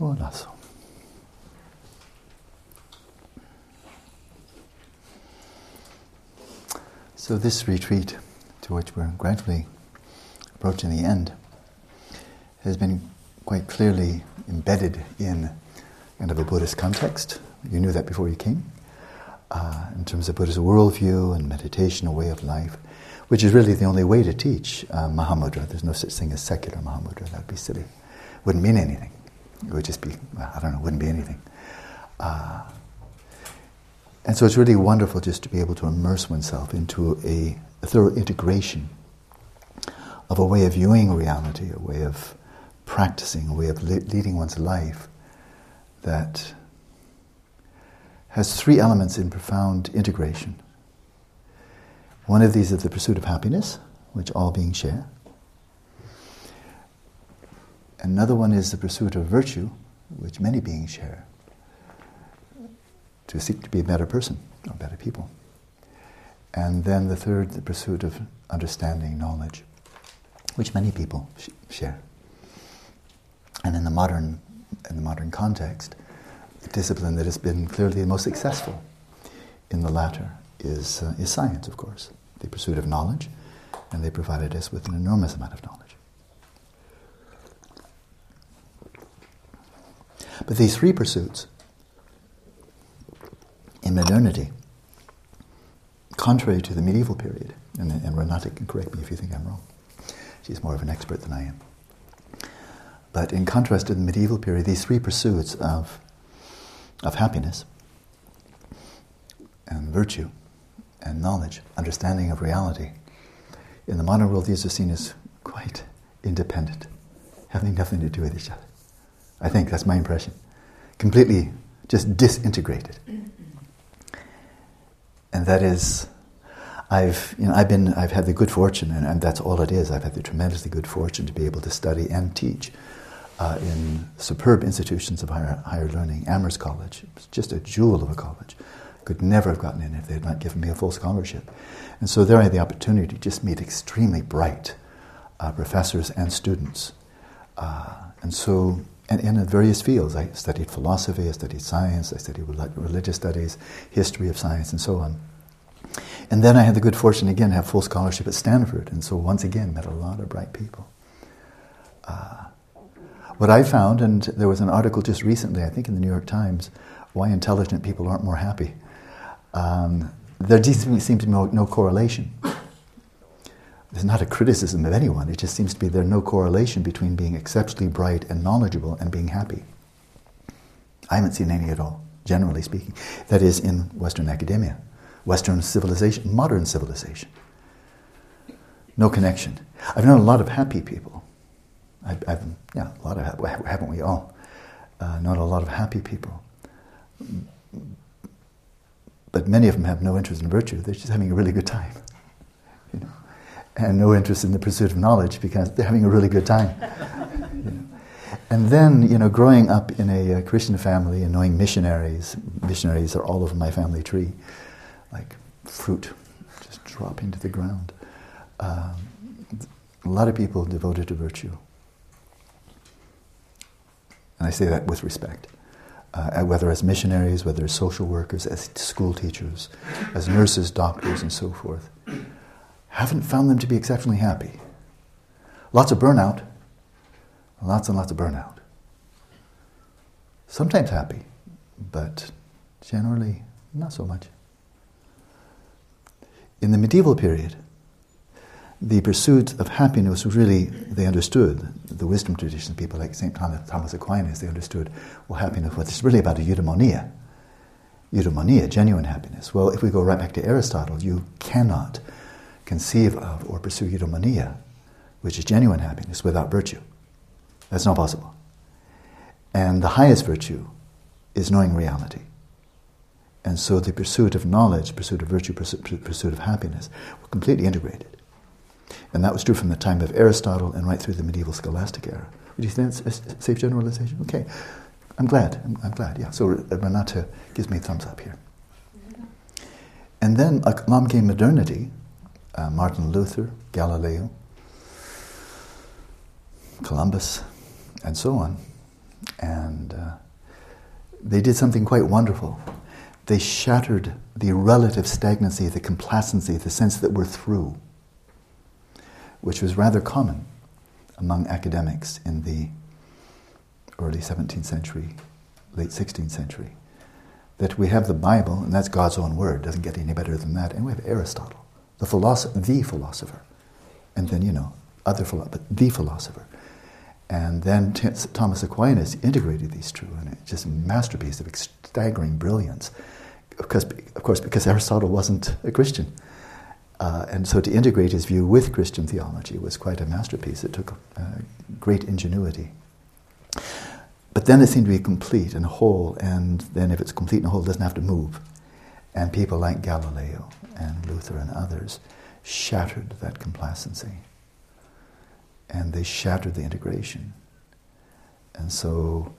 Olaso. So, this retreat, to which we're gradually approaching the end, has been quite clearly embedded in kind of a Buddhist context. You knew that before you came, uh, in terms of Buddhist worldview and meditation, a way of life, which is really the only way to teach uh, Mahamudra. There's no such thing as secular Mahamudra, that would be silly. Wouldn't mean anything. It would just be, I don't know, wouldn't be anything. Uh, and so it's really wonderful just to be able to immerse oneself into a, a thorough integration of a way of viewing reality, a way of practicing, a way of le- leading one's life that has three elements in profound integration. One of these is the pursuit of happiness, which all beings share. Another one is the pursuit of virtue, which many beings share, to seek to be a better person or better people. And then the third, the pursuit of understanding, knowledge, which many people sh- share. And in the modern, in the modern context, the discipline that has been clearly the most successful in the latter is, uh, is science, of course, the pursuit of knowledge, and they provided us with an enormous amount of knowledge. But these three pursuits in modernity, contrary to the medieval period, and, and Renata can correct me if you think I'm wrong, she's more of an expert than I am. But in contrast to the medieval period, these three pursuits of, of happiness and virtue and knowledge, understanding of reality, in the modern world, these are seen as quite independent, having nothing to do with each other. I think that's my impression. Completely just disintegrated. And that is, I've, you know, I've, been, I've had the good fortune, and, and that's all it is, I've had the tremendously good fortune to be able to study and teach uh, in superb institutions of higher, higher learning. Amherst College, it's just a jewel of a college. Could never have gotten in if they had not given me a full scholarship. And so there I had the opportunity to just meet extremely bright uh, professors and students. Uh, and so and, in various fields. I studied philosophy, I studied science, I studied religious studies, history of science, and so on. And then I had the good fortune again to have full scholarship at Stanford, and so once again met a lot of bright people. Uh, what I found, and there was an article just recently, I think in the New York Times, why intelligent people aren't more happy. Um, there seems to be no, no correlation there's not a criticism of anyone. It just seems to be there's no correlation between being exceptionally bright and knowledgeable and being happy. I haven't seen any at all, generally speaking. That is in Western academia, Western civilization, modern civilization. No connection. I've known a lot of happy people. I've, I've yeah, a lot of haven't we all? Uh, a lot of happy people. But many of them have no interest in virtue. They're just having a really good time. And no interest in the pursuit of knowledge because they're having a really good time. you know. And then, you know, growing up in a, a, Christian family and knowing missionaries, missionaries are all over my family tree, like fruit just dropping to the ground. Um, a lot of people devoted to virtue. And I say that with respect. Uh, whether as missionaries, whether as social workers, as school teachers, as nurses, doctors, and so forth haven't found them to be exceptionally happy. Lots of burnout, lots and lots of burnout. Sometimes happy, but generally not so much. In the medieval period, the pursuit of happiness was really, they understood, the wisdom tradition, people like St. Thomas Aquinas, they understood, well, happiness was really about a eudaimonia. Eudaimonia, genuine happiness. Well, if we go right back to Aristotle, you cannot conceive of or pursue eudaimonia, which is genuine happiness, without virtue. That's not possible. And the highest virtue is knowing reality. And so the pursuit of knowledge, pursuit of virtue, pursuit of happiness were completely integrated. And that was true from the time of Aristotle and right through the medieval scholastic era. Would you think that's a safe generalization? Okay. I'm glad. I'm, I'm glad, yeah. So uh, Renata gives me a thumbs up here. And then along came modernity, uh, Martin Luther, Galileo, Columbus, and so on. And uh, they did something quite wonderful. They shattered the relative stagnancy, the complacency, the sense that we're through, which was rather common among academics in the early 17th century, late 16th century. That we have the Bible, and that's God's own word, doesn't get any better than that, and we have Aristotle, the, philosopher, the philosopher, and then, you know, other philosopher, but the philosopher. And then T- Thomas Aquinas integrated these two, and it's just a masterpiece of staggering brilliance. Because, of course, because Aristotle wasn't a Christian. Uh, and so to integrate his view with Christian theology was quite a masterpiece. It took uh, great ingenuity. But then it seemed to be complete and whole, and then if it's complete and whole, it doesn't have to move. And people like Galileo and Luther and others shattered that complacency and they shattered the integration. And so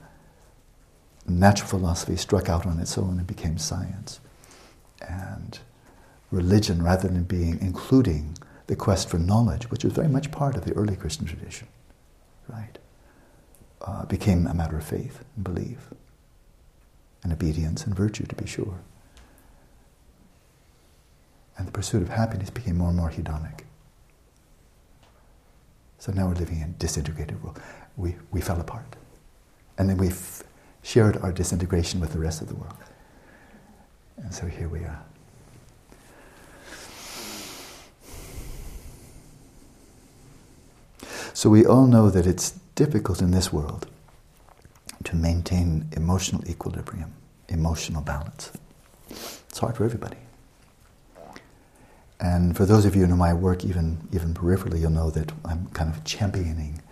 natural philosophy struck out on its own and became science. And religion, rather than being including the quest for knowledge, which was very much part of the early Christian tradition, right, uh, became a matter of faith and belief and obedience and virtue, to be sure. And the pursuit of happiness became more and more hedonic. So now we're living in a disintegrated world. We, we fell apart. And then we shared our disintegration with the rest of the world. And so here we are. So we all know that it's difficult in this world to maintain emotional equilibrium, emotional balance. It's hard for everybody. And for those of you who know my work, even, even peripherally, you'll know that I'm kind of championing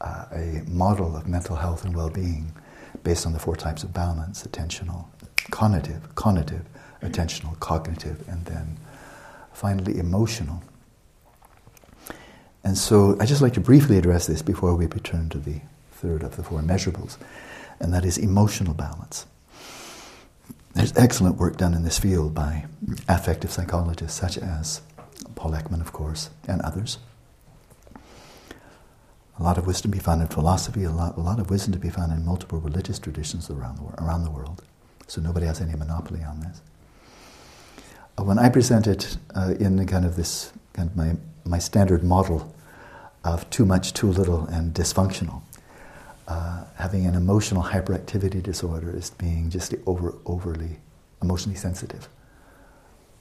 uh, a model of mental health and well being based on the four types of balance attentional, cognitive, conative, attentional, cognitive, and then finally emotional. And so I just like to briefly address this before we return to the third of the four immeasurables, and that is emotional balance. There's excellent work done in this field by affective psychologists such as Paul Ekman, of course, and others. A lot of wisdom to be found in philosophy, a lot, a lot of wisdom to be found in multiple religious traditions around the, around the world. So nobody has any monopoly on this. Uh, when I present it uh, in kind of this, kind of my, my standard model of too much, too little, and dysfunctional, uh, having an emotional hyperactivity disorder is being just over, overly emotionally sensitive,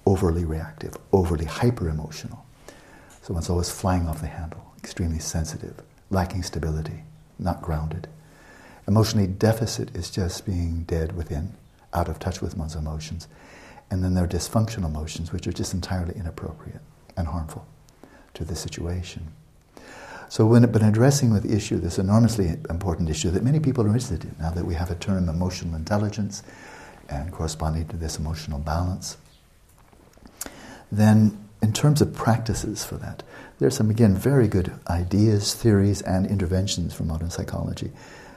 overly reactive, overly hyper emotional. So one's always flying off the handle, extremely sensitive, lacking stability, not grounded. Emotionally deficit is just being dead within, out of touch with one's emotions. And then there are dysfunctional emotions, which are just entirely inappropriate and harmful to the situation. So when been addressing with issue, this enormously important issue that many people are interested in, now that we have a term emotional intelligence and corresponding to this emotional balance, then in terms of practices for that, there's some, again, very good ideas, theories, and interventions from modern psychology,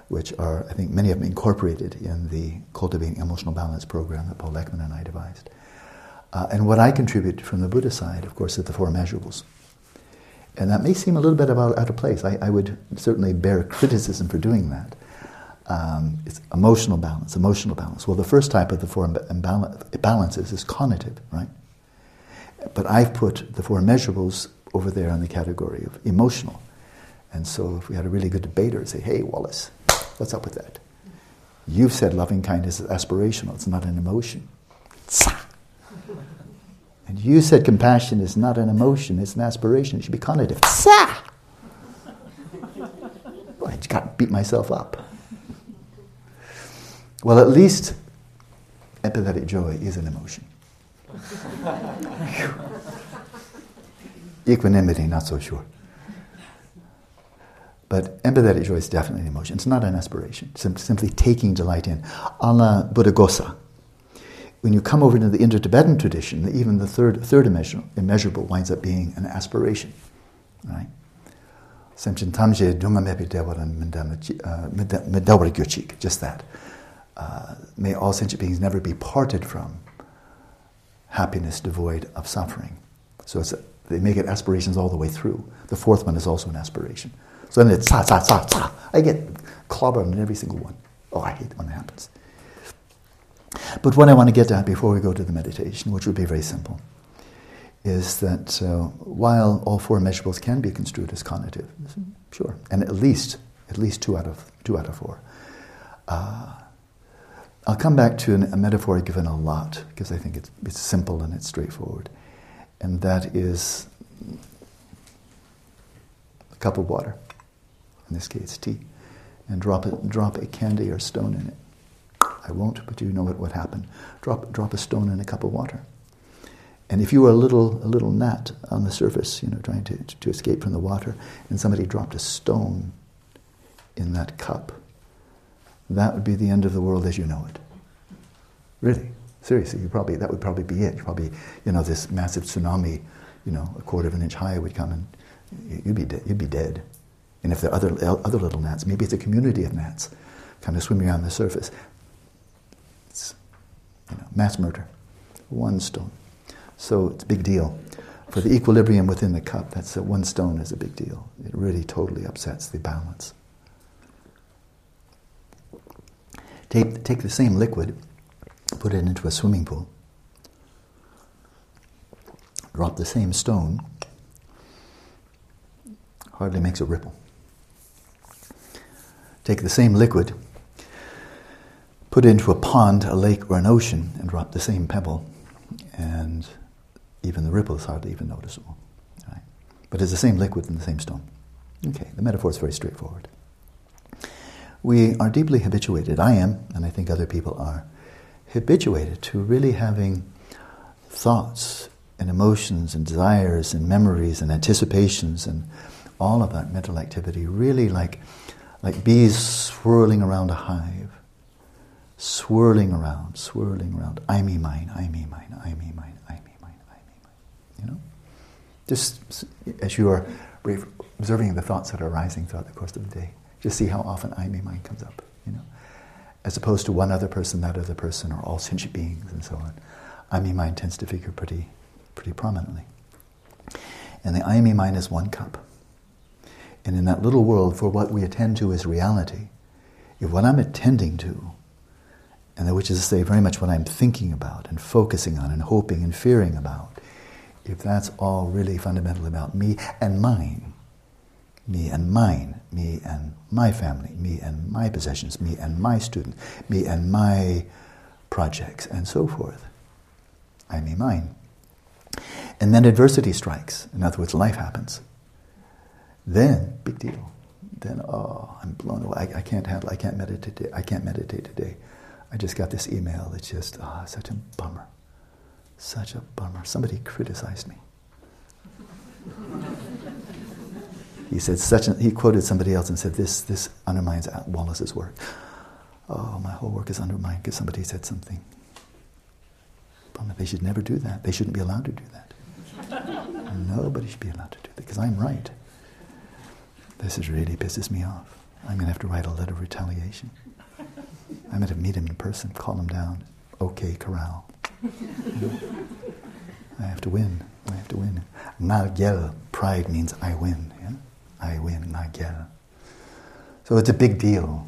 which are, I think, many of them incorporated in the Cultivating Emotional Balance program that Paul Ekman and I devised. Uh, and what I contribute from the Buddha side, of course, is the Four Immeasurables. And that may seem a little bit about, out of place. I, I would certainly bear criticism for doing that. Um, it's emotional balance, emotional balance. Well, the first type of the four imbalance, balances is conative, right? But I've put the four immeasurables over there in the category of emotional. And so if we had a really good debater, say, hey, Wallace, what's up with that? You've said loving kindness is aspirational, it's not an emotion. And you said compassion is not an emotion, it's an aspiration. It should be conative. Sa! I just got to beat myself up. Well, at least empathetic joy is an emotion. Equanimity, not so sure. But empathetic joy is definitely an emotion. It's not an aspiration. Sim- simply taking delight in. A la Buddhaghosa when you come over to the Indo-Tibetan tradition, even the third, third immeasurable, winds up being an aspiration, right? Just that. Uh, may all sentient beings never be parted from happiness devoid of suffering. So a, they make it aspirations all the way through. The fourth one is also an aspiration. So then it's sa, sa, sa, sa. I get clobber on every single one. Oh, I hate when that happens. But what I want to get at before we go to the meditation, which would be very simple, is that uh, while all four immeasurables can be construed as conative, sure, and at least at least two out of two out of four. Uh, I'll come back to an, a metaphor given a lot because I think it's, it's simple and it's straightforward, and that is a cup of water, in this case tea, and drop a, drop a candy or stone in it. I won't, but you know what would happen. Drop, drop a stone in a cup of water. And if you were a little, a little gnat on the surface, you know, trying to, to escape from the water, and somebody dropped a stone in that cup, that would be the end of the world as you know it. Really, seriously, you probably that would probably be it. You probably, you know, this massive tsunami, you know, a quarter of an inch high would come and you'd be de- you'd be dead. And if there are other other little gnats, maybe it's a community of gnats, kind of swimming around the surface. You know, mass murder, one stone. So it's a big deal. For the equilibrium within the cup, that's one stone is a big deal. It really totally upsets the balance. Take, take the same liquid, put it into a swimming pool, drop the same stone, hardly makes a ripple. Take the same liquid, put into a pond, a lake, or an ocean, and drop the same pebble, and even the ripple is hardly even noticeable. Right? But it's the same liquid and the same stone. Okay, the metaphor is very straightforward. We are deeply habituated, I am, and I think other people are, habituated to really having thoughts and emotions and desires and memories and anticipations and all of that mental activity really like, like bees swirling around a hive, swirling around, swirling around. I me mine, I me mine, I me mine, I me mine, I me mine. You know? Just as you are observing the thoughts that are arising throughout the course of the day. Just see how often I, me, mine comes up, you know, as opposed to one other person, that other person, or all sentient beings, and so on. I, me, mine tends to figure pretty, pretty prominently. And the I, me, mine is one cup. And in that little world, for what we attend to is reality, if what I'm attending to, and which is to say very much what I'm thinking about and focusing on and hoping and fearing about, if that's all really fundamental about me and mine, me and mine, me and my family, me and my possessions, me and my students, me and my projects, and so forth. I, me, mine. And then adversity strikes. In other words, life happens. Then, big deal. Then, oh, I'm blown away. I, I can't handle. I can't meditate. I can't meditate today. I just got this email. It's just ah, such a bummer. Such a bummer. Somebody criticized me. He said such. he quoted somebody else and said, "This this undermines Wallace's work." Oh, my whole work is undermined because somebody said something. Bummer. They should never do that. They shouldn't be allowed to do that. Nobody should be allowed to do that because I'm right. This is really pisses me off. I'm going to have to write a letter of retaliation. I'm going to meet him in person, call him down. Okay, corral. I have to win. I have to win. Nagel, pride means I win. Yeah? I win, Nagel. So it's a big deal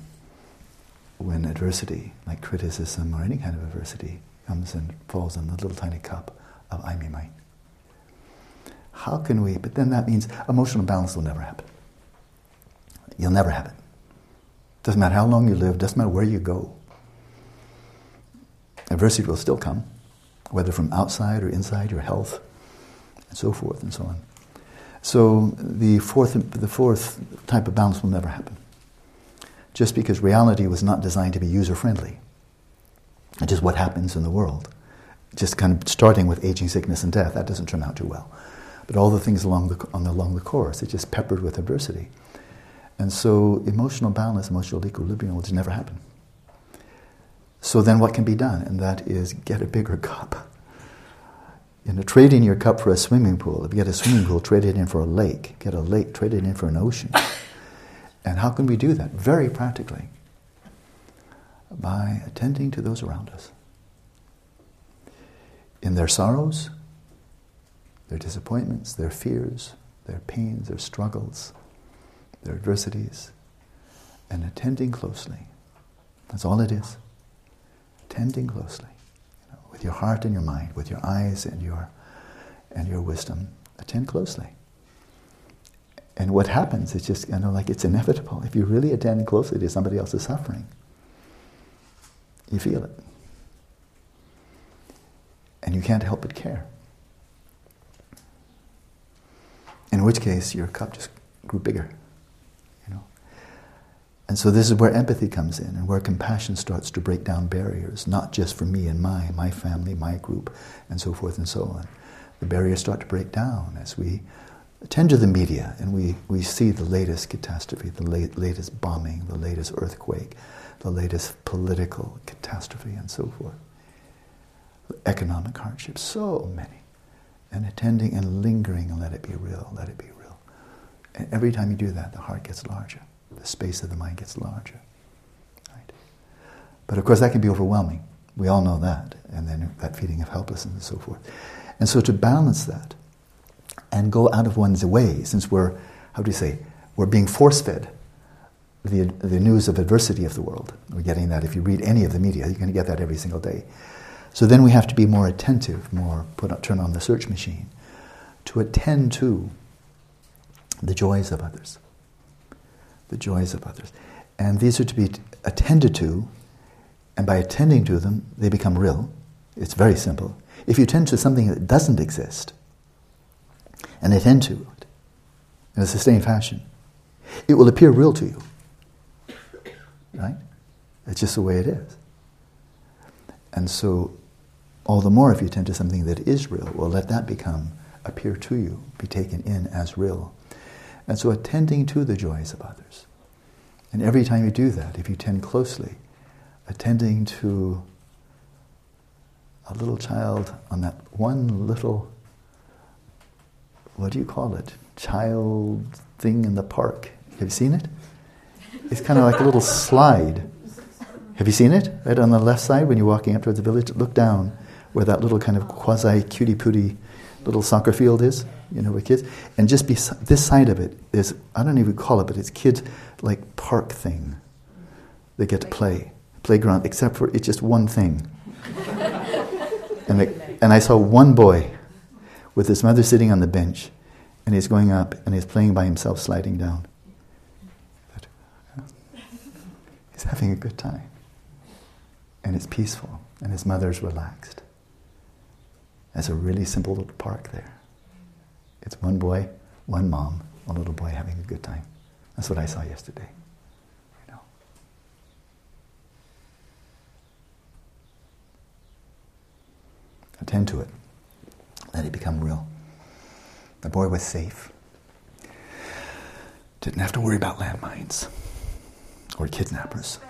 when adversity, like criticism or any kind of adversity, comes and falls in the little tiny cup of I, me, mine. How can we? But then that means emotional balance will never happen. You'll never have it. Doesn't matter how long you live, doesn't matter where you go. Adversity will still come, whether from outside or inside your health, and so forth and so on. So the fourth, the fourth type of balance will never happen. Just because reality was not designed to be user friendly. It's just what happens in the world. Just kind of starting with aging, sickness, and death, that doesn't turn out too well. But all the things along the, on the, along the course, it's just peppered with adversity. And so emotional balance, emotional equilibrium will just never happen. So then what can be done? And that is get a bigger cup you know, trade in your cup for a swimming pool. If you get a swimming pool, trade it in for a lake. Get a lake, trade it in for an ocean. And how can we do that? Very practically. By attending to those around us. In their sorrows, their disappointments, their fears, their pains, their struggles, their adversities, and attending closely. That's all it is. Attending closely. You know, with your heart and your mind, with your eyes and your, and your wisdom. Attend closely. And what happens is just, you know, like it's inevitable. If you really attend closely to somebody else's suffering, you feel it. And you can't help but care. In which case, your cup just grew bigger. And so this is where empathy comes in and where compassion starts to break down barriers, not just for me and my, my family, my group, and so forth and so on. The barriers start to break down as we attend to the media and we, we see the latest catastrophe, the late, latest bombing, the latest earthquake, the latest political catastrophe, and so forth. Economic hardships, so many. And attending and lingering and let it be real, let it be real. And every time you do that, the heart gets larger, the space of the mind gets larger. Right? But of course, that can be overwhelming. We all know that. And then that feeling of helplessness and so forth. And so to balance that, and go out of one's way, since we're, how do you say, we're being force fed the, the news of adversity of the world. We're getting that if you read any of the media, you're going to get that every single day. So then we have to be more attentive, more put, turn on the search machine to attend to the joys of others. The joys of others. And these are to be attended to, and by attending to them, they become real. It's very simple. If you attend to something that doesn't exist, and attend to it in a sustained fashion, it will appear real to you. Right? It's just the way it is. And so, all the more if you attend to something that is real, well, let that become, appear to you, be taken in as real. And so, attending to the joys of others. And every time you do that, if you tend closely, attending to a little child on that one little what do you call it? Child thing in the park. Have you seen it? It's kind of like a little slide. Have you seen it? Right on the left side when you're walking up towards the village, look down where that little kind of quasi cutie pooty little soccer field is, you know, with kids. And just beside this side of it is, I don't even call it, but it's kids like park thing. They get to play, playground, except for it's just one thing. and, the, and I saw one boy with his mother sitting on the bench, and he's going up and he's playing by himself, sliding down. But, uh, he's having a good time. And it's peaceful, and his mother's relaxed. There's a really simple little park there. It's one boy, one mom, one little boy having a good time. That's what I saw yesterday. You know. Attend to it. Let it become real. The boy was safe. Didn't have to worry about landmines or kidnappers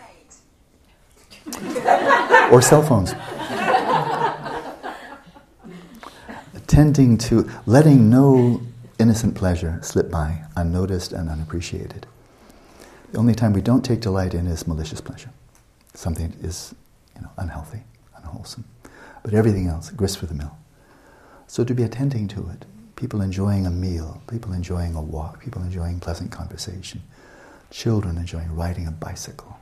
or cell phones. Attending to letting no innocent pleasure slip by unnoticed and unappreciated. The only time we don't take delight in is malicious pleasure. Something is you know, unhealthy, unwholesome. But everything else, grist for the mill. So to be attending to it, people enjoying a meal, people enjoying a walk, people enjoying pleasant conversation, children enjoying riding a bicycle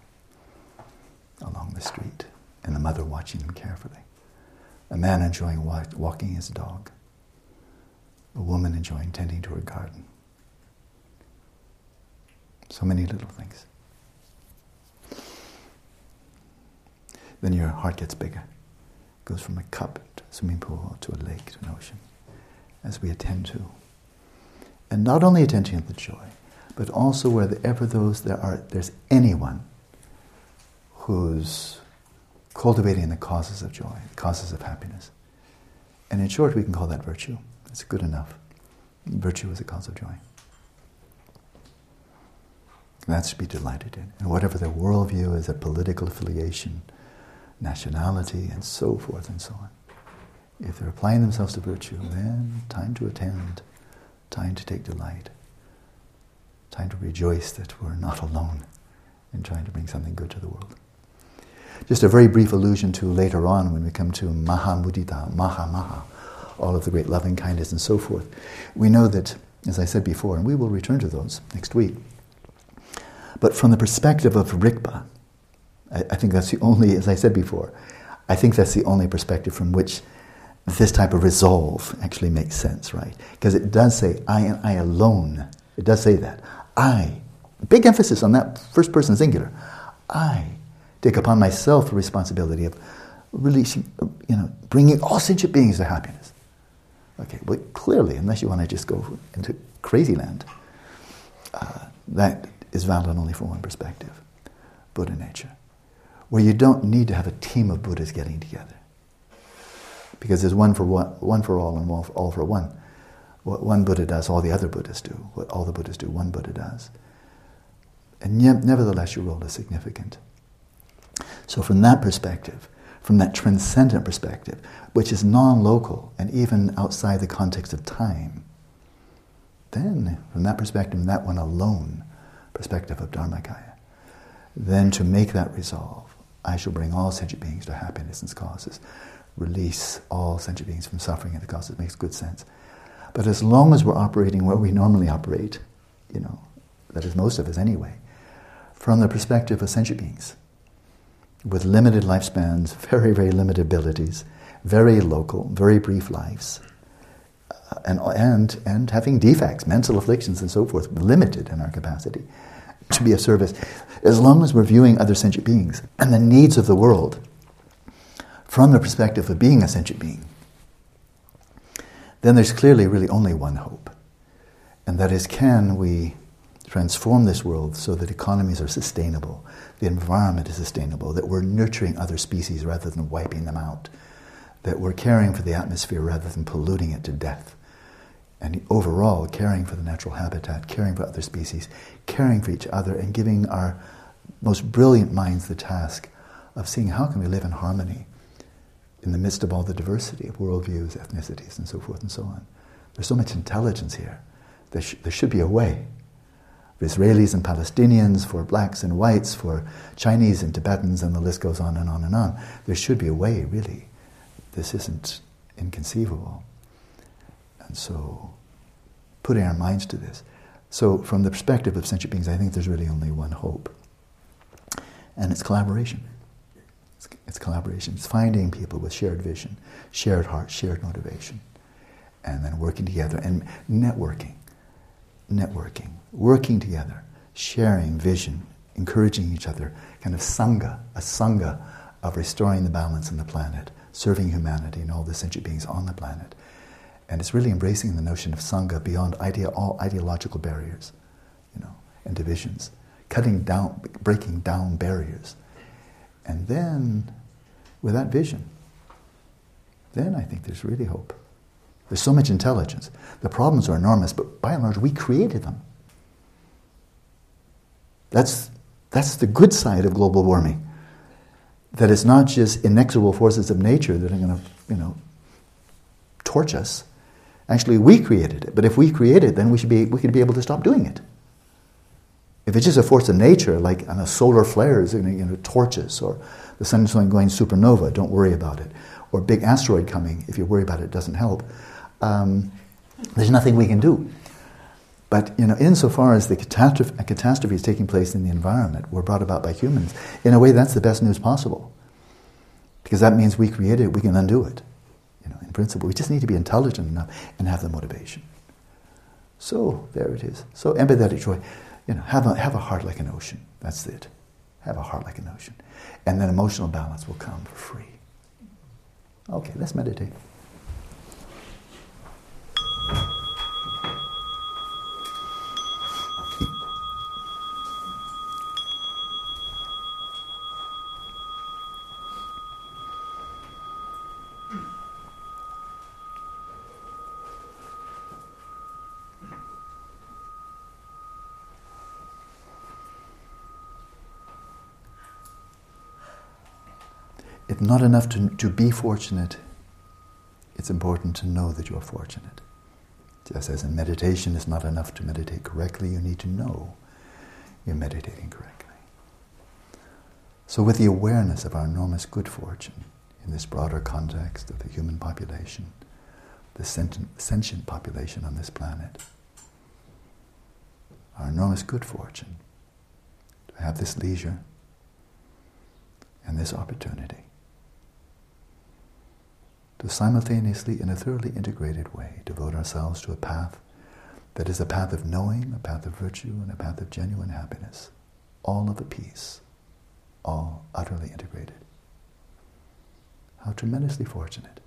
along the street, and the mother watching them carefully, a man enjoying walking his dog, a woman enjoying tending to her garden. So many little things. Then your heart gets bigger, It goes from a cup to a swimming pool to a lake to an ocean as we attend to. And not only attention to the joy, but also wherever those there are there's anyone who's cultivating the causes of joy, the causes of happiness. And in short, we can call that virtue. It's good enough. Virtue is a cause of joy. That's to be delighted in. And whatever their worldview is, their political affiliation, nationality, and so forth and so on. If they're applying themselves to virtue, then time to attend, time to take delight, time to rejoice that we're not alone in trying to bring something good to the world. Just a very brief allusion to later on when we come to Maha Mudita, Maha Maha, all of the great loving kindness and so forth. We know that, as I said before, and we will return to those next week, But from the perspective of Rigpa, I, I think that's the only, as I said before, I think that's the only perspective from which this type of resolve actually makes sense, right? Because it does say, I and I alone. It does say that. I. Big emphasis on that first person singular. I take upon myself the responsibility of releasing, you know, bringing all sentient beings to happiness. Okay, but clearly, unless you want to just go into crazy land, uh, that is valid only from one perspective Buddha nature, where you don't need to have a team of Buddhas getting together. Because there's one for, one, one for all and all for one. What one Buddha does, all the other Buddhas do. What all the Buddhas do, one Buddha does. And yet, nevertheless, your role is significant. So, from that perspective, from that transcendent perspective, which is non local and even outside the context of time, then, from that perspective, that one alone, perspective of Dharmakaya, then to make that resolve, I shall bring all sentient beings to happiness and its causes, release all sentient beings from suffering and the causes, makes good sense. But as long as we're operating where we normally operate, you know, that is most of us anyway, from the perspective of sentient beings, with limited lifespans, very, very limited abilities, very local, very brief lives, uh, and, and, and having defects, mental afflictions, and so forth, limited in our capacity to be of service. As long as we're viewing other sentient beings and the needs of the world from the perspective of being a sentient being, then there's clearly really only one hope. And that is can we transform this world so that economies are sustainable, the environment is sustainable, that we're nurturing other species rather than wiping them out, that we're caring for the atmosphere rather than polluting it to death, and overall caring for the natural habitat, caring for other species, caring for each other, and giving our most brilliant minds the task of seeing how can we live in harmony in the midst of all the diversity of worldviews, ethnicities, and so forth and so on. There's so much intelligence here. There, sh- there should be a way for Israelis and Palestinians, for blacks and whites, for Chinese and Tibetans, and the list goes on and on and on. There should be a way, really. This isn't inconceivable. And so, putting our minds to this. So, from the perspective of sentient beings, I think there's really only one hope, and it's collaboration. It's, it's collaboration. It's finding people with shared vision, shared heart, shared motivation, and then working together and networking networking, working together, sharing vision, encouraging each other, kind of sangha, a sangha of restoring the balance in the planet, serving humanity and all the sentient beings on the planet. And it's really embracing the notion of sangha beyond idea, all ideological barriers, you know, and divisions, cutting down, breaking down barriers. And then, with that vision, then I think there's really hope. There's so much intelligence. The problems are enormous, but by and large, we created them. That's, that's the good side of global warming. That it's not just inexorable forces of nature that are going to, you know, torch us. Actually, we created it. But if we created it, then we should be, we could be able to stop doing it. If it's just a force of nature, like on a solar flares, you know, torches, or the sun is going supernova, don't worry about it. Or big asteroid coming, if you worry about it, it doesn't help um, there's nothing we can do. But you know, insofar as the catastrophe, catastrophe is taking place in the environment, were brought about by humans, in a way, that's the best news possible, because that means we created it, we can undo it. You know, in principle, we just need to be intelligent enough and have the motivation. So there it is. So empathetic joy, you know, have a have a heart like an ocean. That's it. Have a heart like an ocean, and then emotional balance will come for free. Okay, let's meditate. It's not enough to, to be fortunate, it's important to know that you're fortunate. Just as in meditation, it's not enough to meditate correctly, you need to know you're meditating correctly. So, with the awareness of our enormous good fortune in this broader context of the human population, the sentient population on this planet, our enormous good fortune, to have this leisure and this opportunity to simultaneously, in a thoroughly integrated way, devote ourselves to a path that is a path of knowing, a path of virtue, and a path of genuine happiness, all of a piece, all utterly integrated. How tremendously fortunate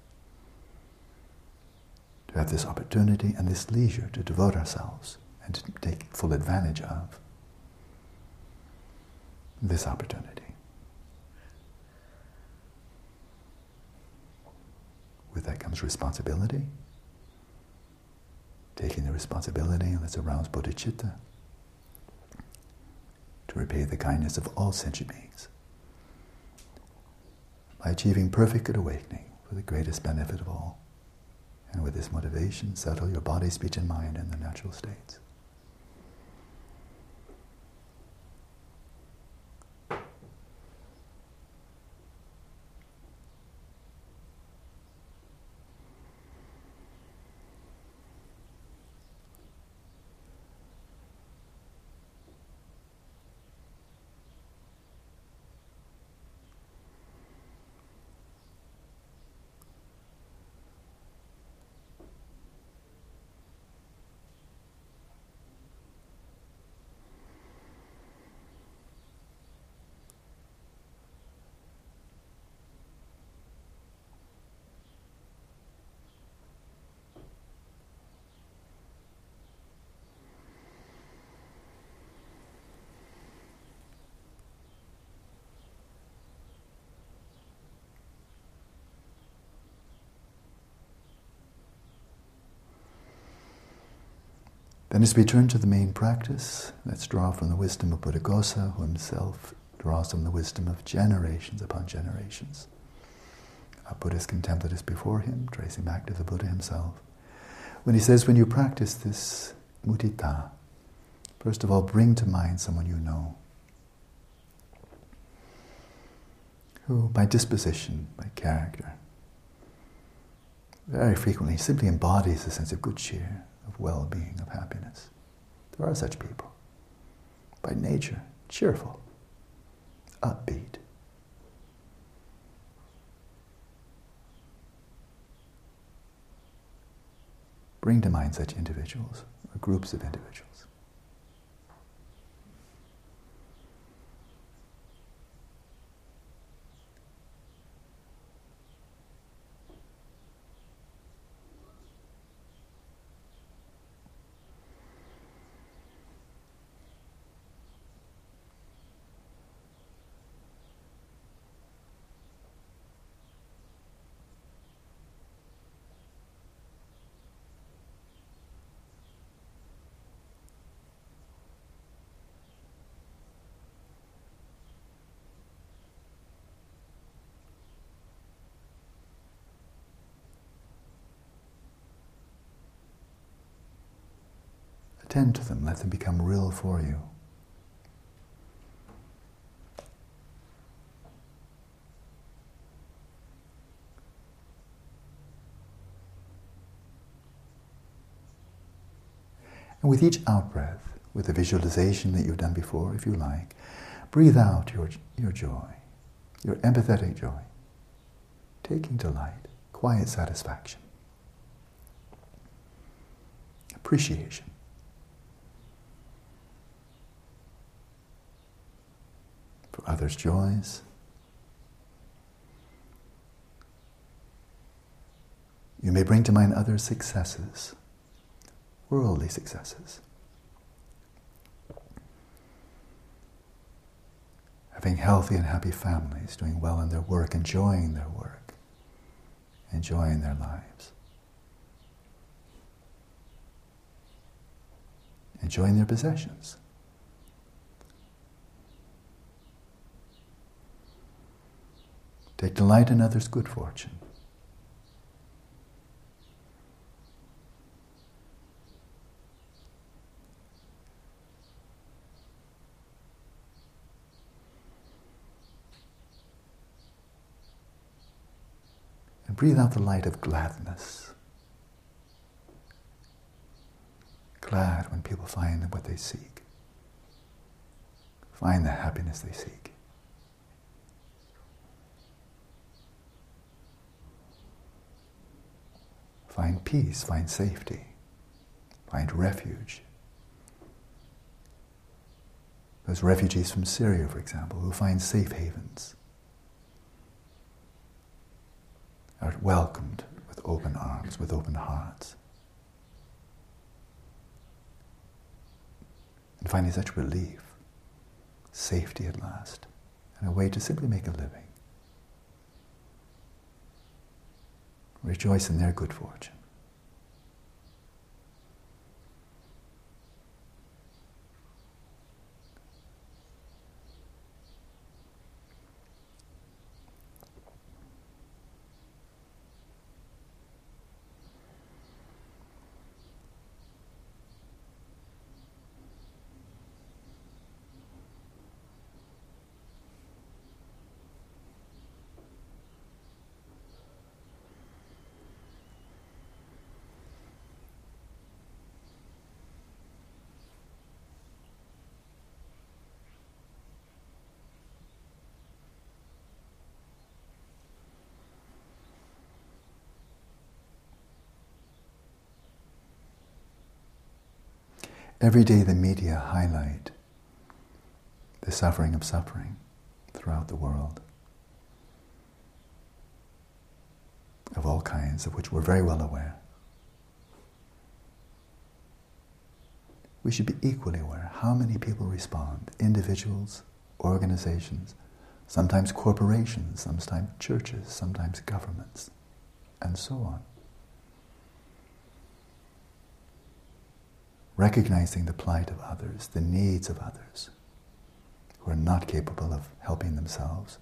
to have this opportunity and this leisure to devote ourselves and to take full advantage of this opportunity. With that comes responsibility. Taking the responsibility, let's arouse bodhicitta to repay the kindness of all sentient beings by achieving perfect good awakening for the greatest benefit of all. And with this motivation, settle your body, speech, and mind in the natural states. Then as we turn to the main practice, let's draw from the wisdom of Buddhaghosa, who himself draws from the wisdom of generations upon generations. Our Buddhist contemplatives before him, tracing back to the Buddha himself. When he says, when you practice this mudita, first of all, bring to mind someone you know, who by disposition, by character, very frequently simply embodies a sense of good cheer, of well being, of happiness. There are such people. By nature, cheerful, upbeat. Bring to mind such individuals or groups of individuals. Attend to them, let them become real for you. And with each out breath, with the visualization that you've done before, if you like, breathe out your, your joy, your empathetic joy, taking delight, quiet satisfaction, appreciation. Others' joys, you may bring to mind other successes worldly successes. Having healthy and happy families, doing well in their work, enjoying their work, enjoying their lives, enjoying their possessions. Take delight in others' good fortune. And breathe out the light of gladness. Glad when people find what they seek. find the happiness they seek. Find peace, find safety, find refuge. Those refugees from Syria, for example, who find safe havens, are welcomed with open arms, with open hearts. And finding such relief, safety at last, and a way to simply make a living. Rejoice in their good fortune. Every day the media highlight the suffering of suffering throughout the world of all kinds, of which we're very well aware. We should be equally aware how many people respond, individuals, organizations, sometimes corporations, sometimes churches, sometimes governments, and so on. Recognizing the plight of others, the needs of others who are not capable of helping themselves.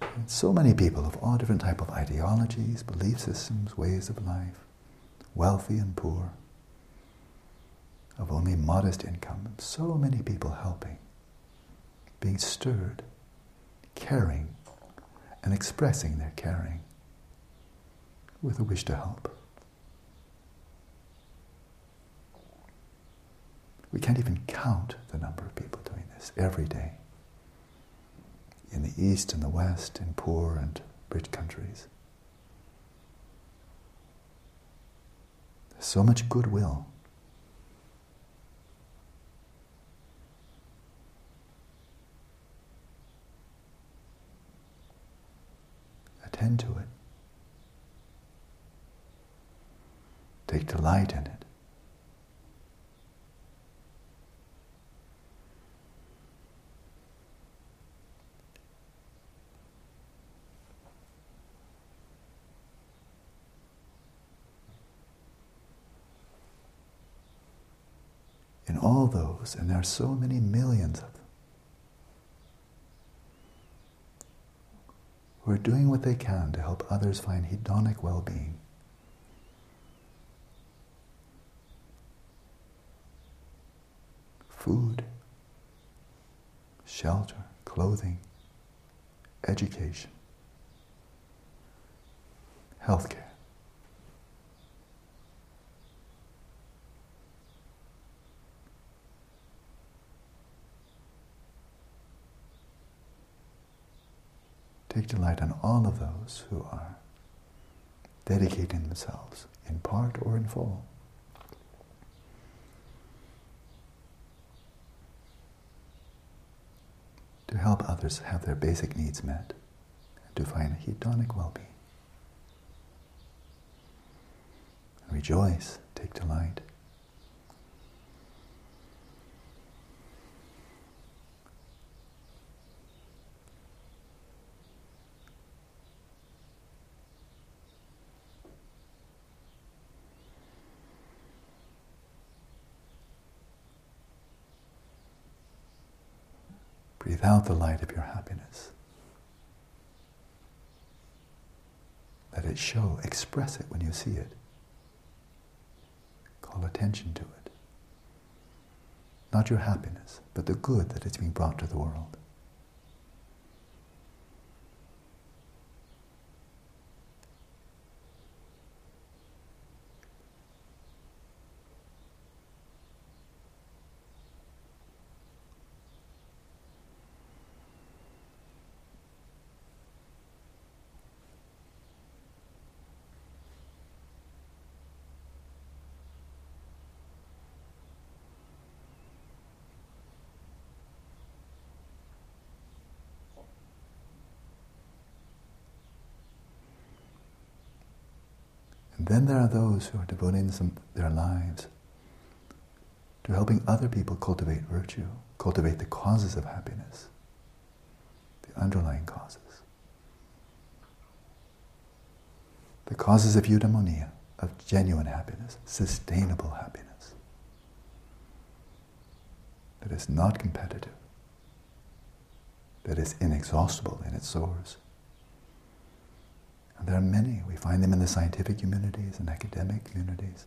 And so many people of all different type of ideologies, belief systems, ways of life, wealthy and poor, of only modest income, so many people helping, being stirred, caring, and expressing their caring with a wish to help. We can't even count the number of people doing this every day in the East and the West, in poor and rich countries. There's so much goodwill. Attend to it. Take delight in it. In all those, and there are so many millions of them, who are doing what they can to help others find hedonic well being. Food, shelter, clothing, education, healthcare. Take delight in all of those who are dedicating themselves in part or in full to help others have their basic needs met and to find hedonic well-being. Rejoice, take delight. Breathe out the light of your happiness. Let it show, express it when you see it. Call attention to it. Not your happiness, but the good that is being brought to the world. And then there are those who are devoting some, their lives to helping other people cultivate virtue, cultivate the causes of happiness, the underlying causes. The causes of eudaimonia, of genuine happiness, sustainable happiness, that is not competitive, that is inexhaustible in its source. And there are many. We find them in the scientific communities and academic communities,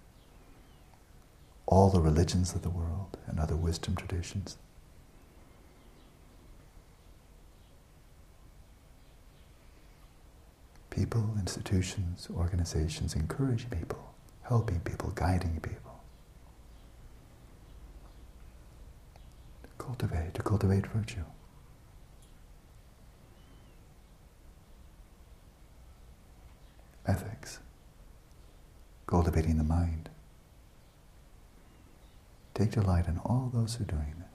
all the religions of the world and other wisdom traditions. People, institutions, organizations encourage people, helping people, guiding people. To cultivate, to cultivate virtue. Ethics, cultivating the mind. Take delight in all those who are doing this.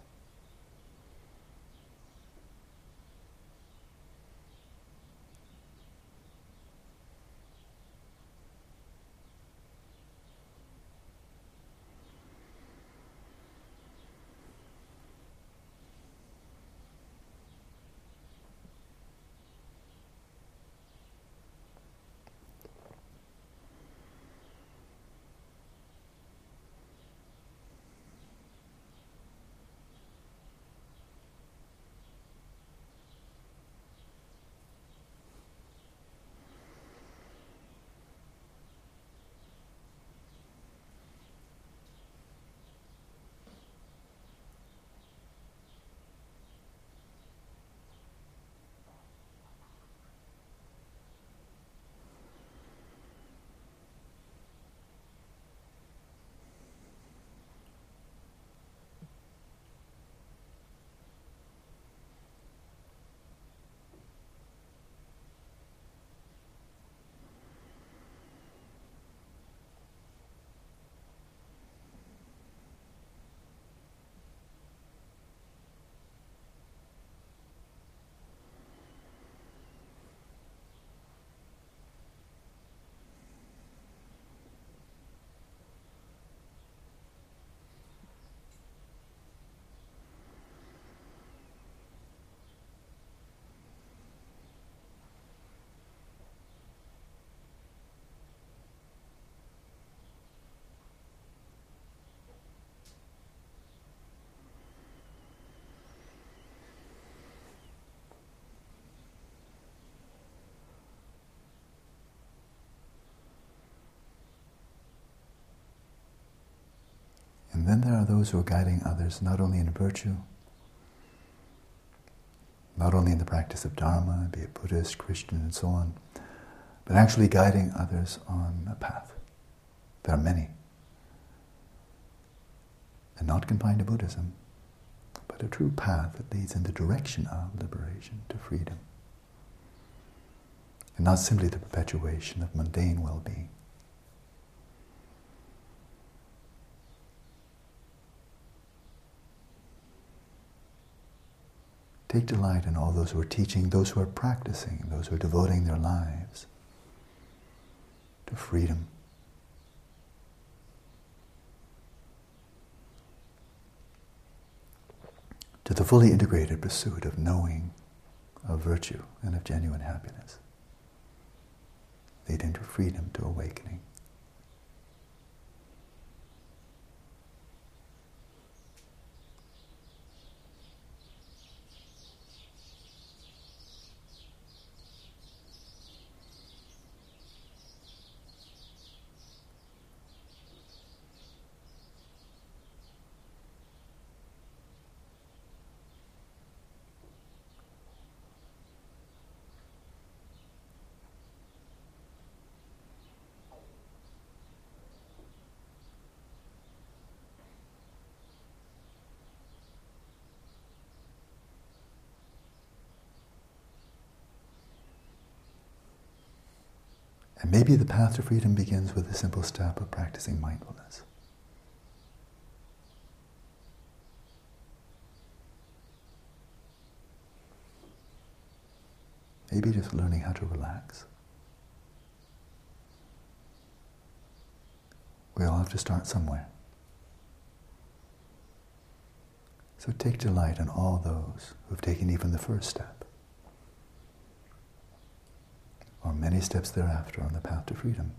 Then there are those who are guiding others not only in virtue, not only in the practice of Dharma, be it Buddhist, Christian, and so on, but actually guiding others on a path. There are many. And not confined to Buddhism, but a true path that leads in the direction of liberation to freedom. And not simply the perpetuation of mundane well being. Take delight in all those who are teaching, those who are practicing, those who are devoting their lives to freedom. To the fully integrated pursuit of knowing, of virtue, and of genuine happiness, leading to freedom, to awakening. And maybe the path to freedom begins with a simple step of practicing mindfulness. Maybe just learning how to relax. We all have to start somewhere. So take delight in all those who've taken even the first step, or many steps thereafter on the path to freedom.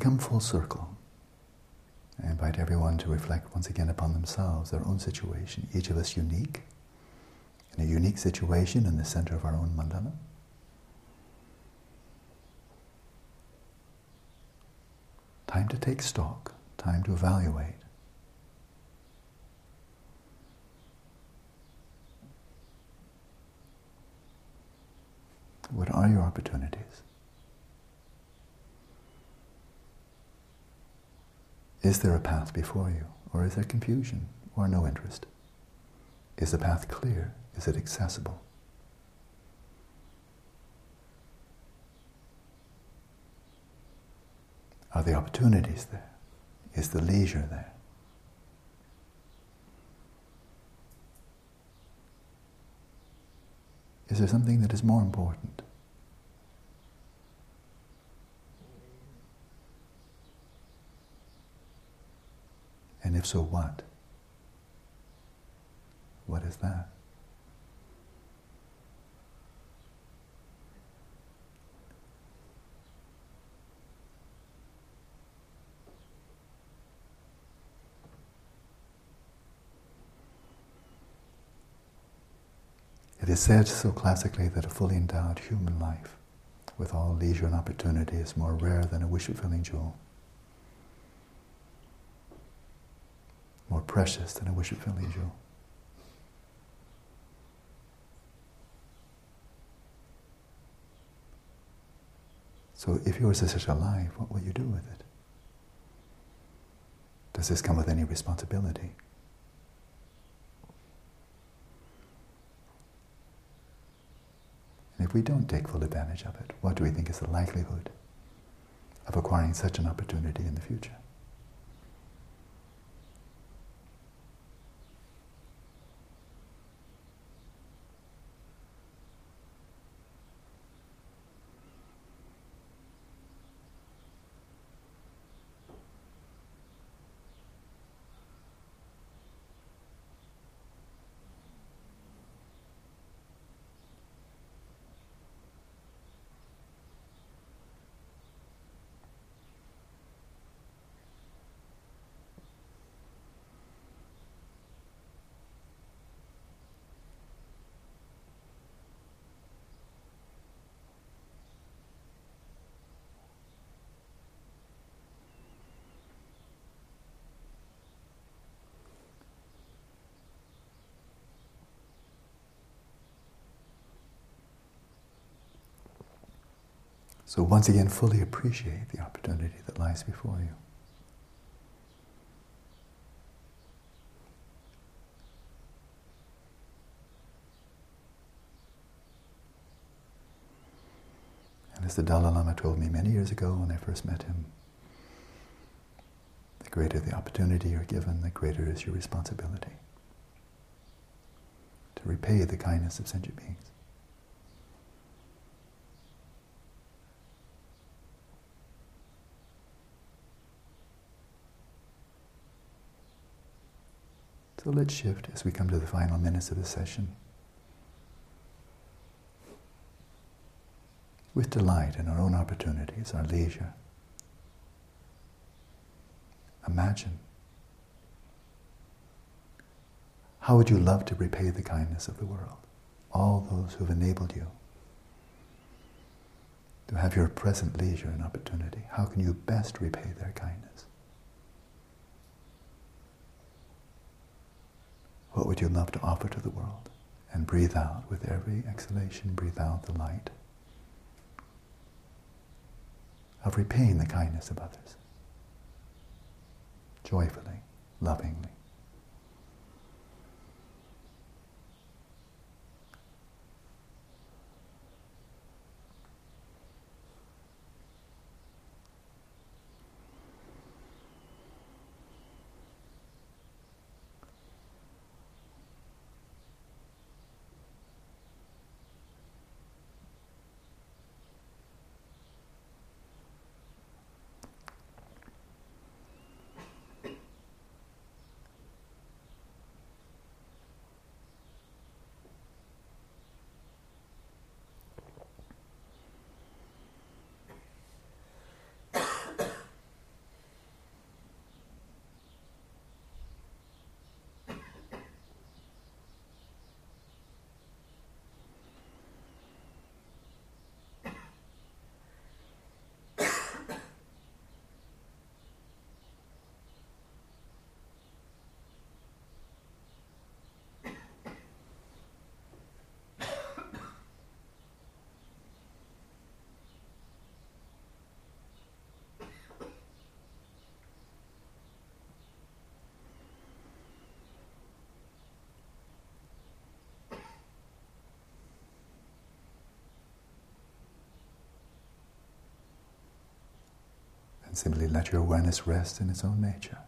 Come full circle. I invite everyone to reflect once again upon themselves, their own situation, each of us unique, in a unique situation in the center of our own mandala. Time to take stock, time to evaluate. What are your opportunities? Is there a path before you, or is there confusion, or no interest? Is the path clear? Is it accessible? Are the opportunities there? Is the leisure there? Is there something that is more important? And if so, what? What is that? It is said so classically that a fully endowed human life, with all leisure and opportunity, is more rare than a wish fulfilling jewel. More precious than a wish fulfilling jewel. So if yours is such a life, what will you do with it? Does this come with any responsibility? And if we don't take full advantage of it, what do we think is the likelihood of acquiring such an opportunity in the future? So once again, fully appreciate the opportunity that lies before you. And as the Dalai Lama told me many years ago when I first met him, the greater the opportunity you're given, the greater is your responsibility to repay the kindness of sentient beings. So let's shift as we come to the final minutes of the session. With delight in our own opportunities, our leisure. Imagine How would you love to repay the kindness of the world? All those who have enabled you to have your present leisure and opportunity. How can you best repay their kindness? What would you love to offer to the world? And breathe out with every exhalation, breathe out the light of repaying the kindness of others joyfully, lovingly. And simply let your awareness rest in its own nature,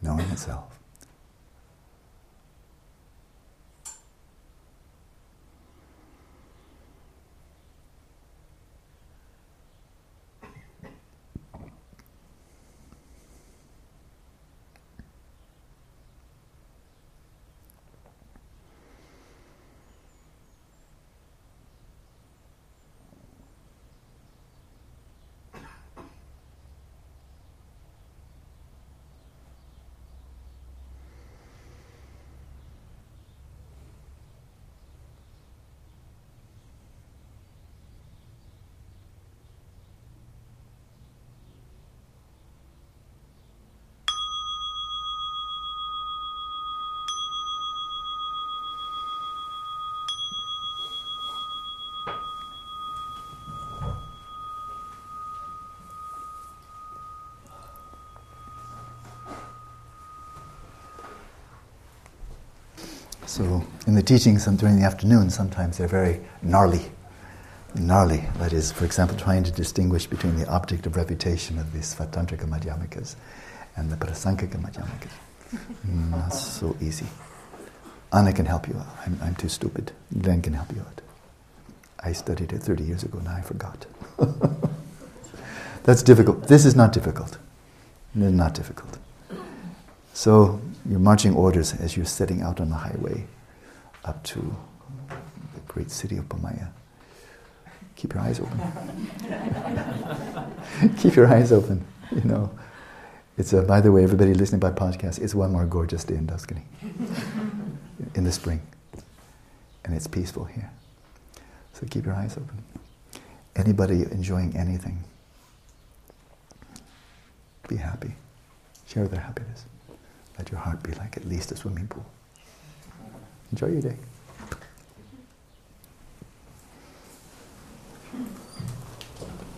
knowing itself. So, in the teachings during the afternoon, sometimes they're very gnarly. Gnarly, that is, for example, trying to distinguish between the object of refutation of the Svatantrika Madhyamikas and the Prasangika Madhyamikas. Mm, not so easy. Anna can help you out. I'm, I'm too stupid. Glenn can help you out. I studied it 30 years ago, now I forgot. That's difficult. This is not difficult. It's not difficult. So, your marching orders as you're setting out on the highway up to the great city of Pomaia. Keep your eyes open. Keep your eyes open. You know, it's a, by the way, everybody listening by podcast, it's one more gorgeous day in Tuscany in the spring. And it's peaceful here. So keep your eyes open. Anybody enjoying anything, be happy. Share their happiness. Let your heart be like at least a swimming pool. Enjoy your day.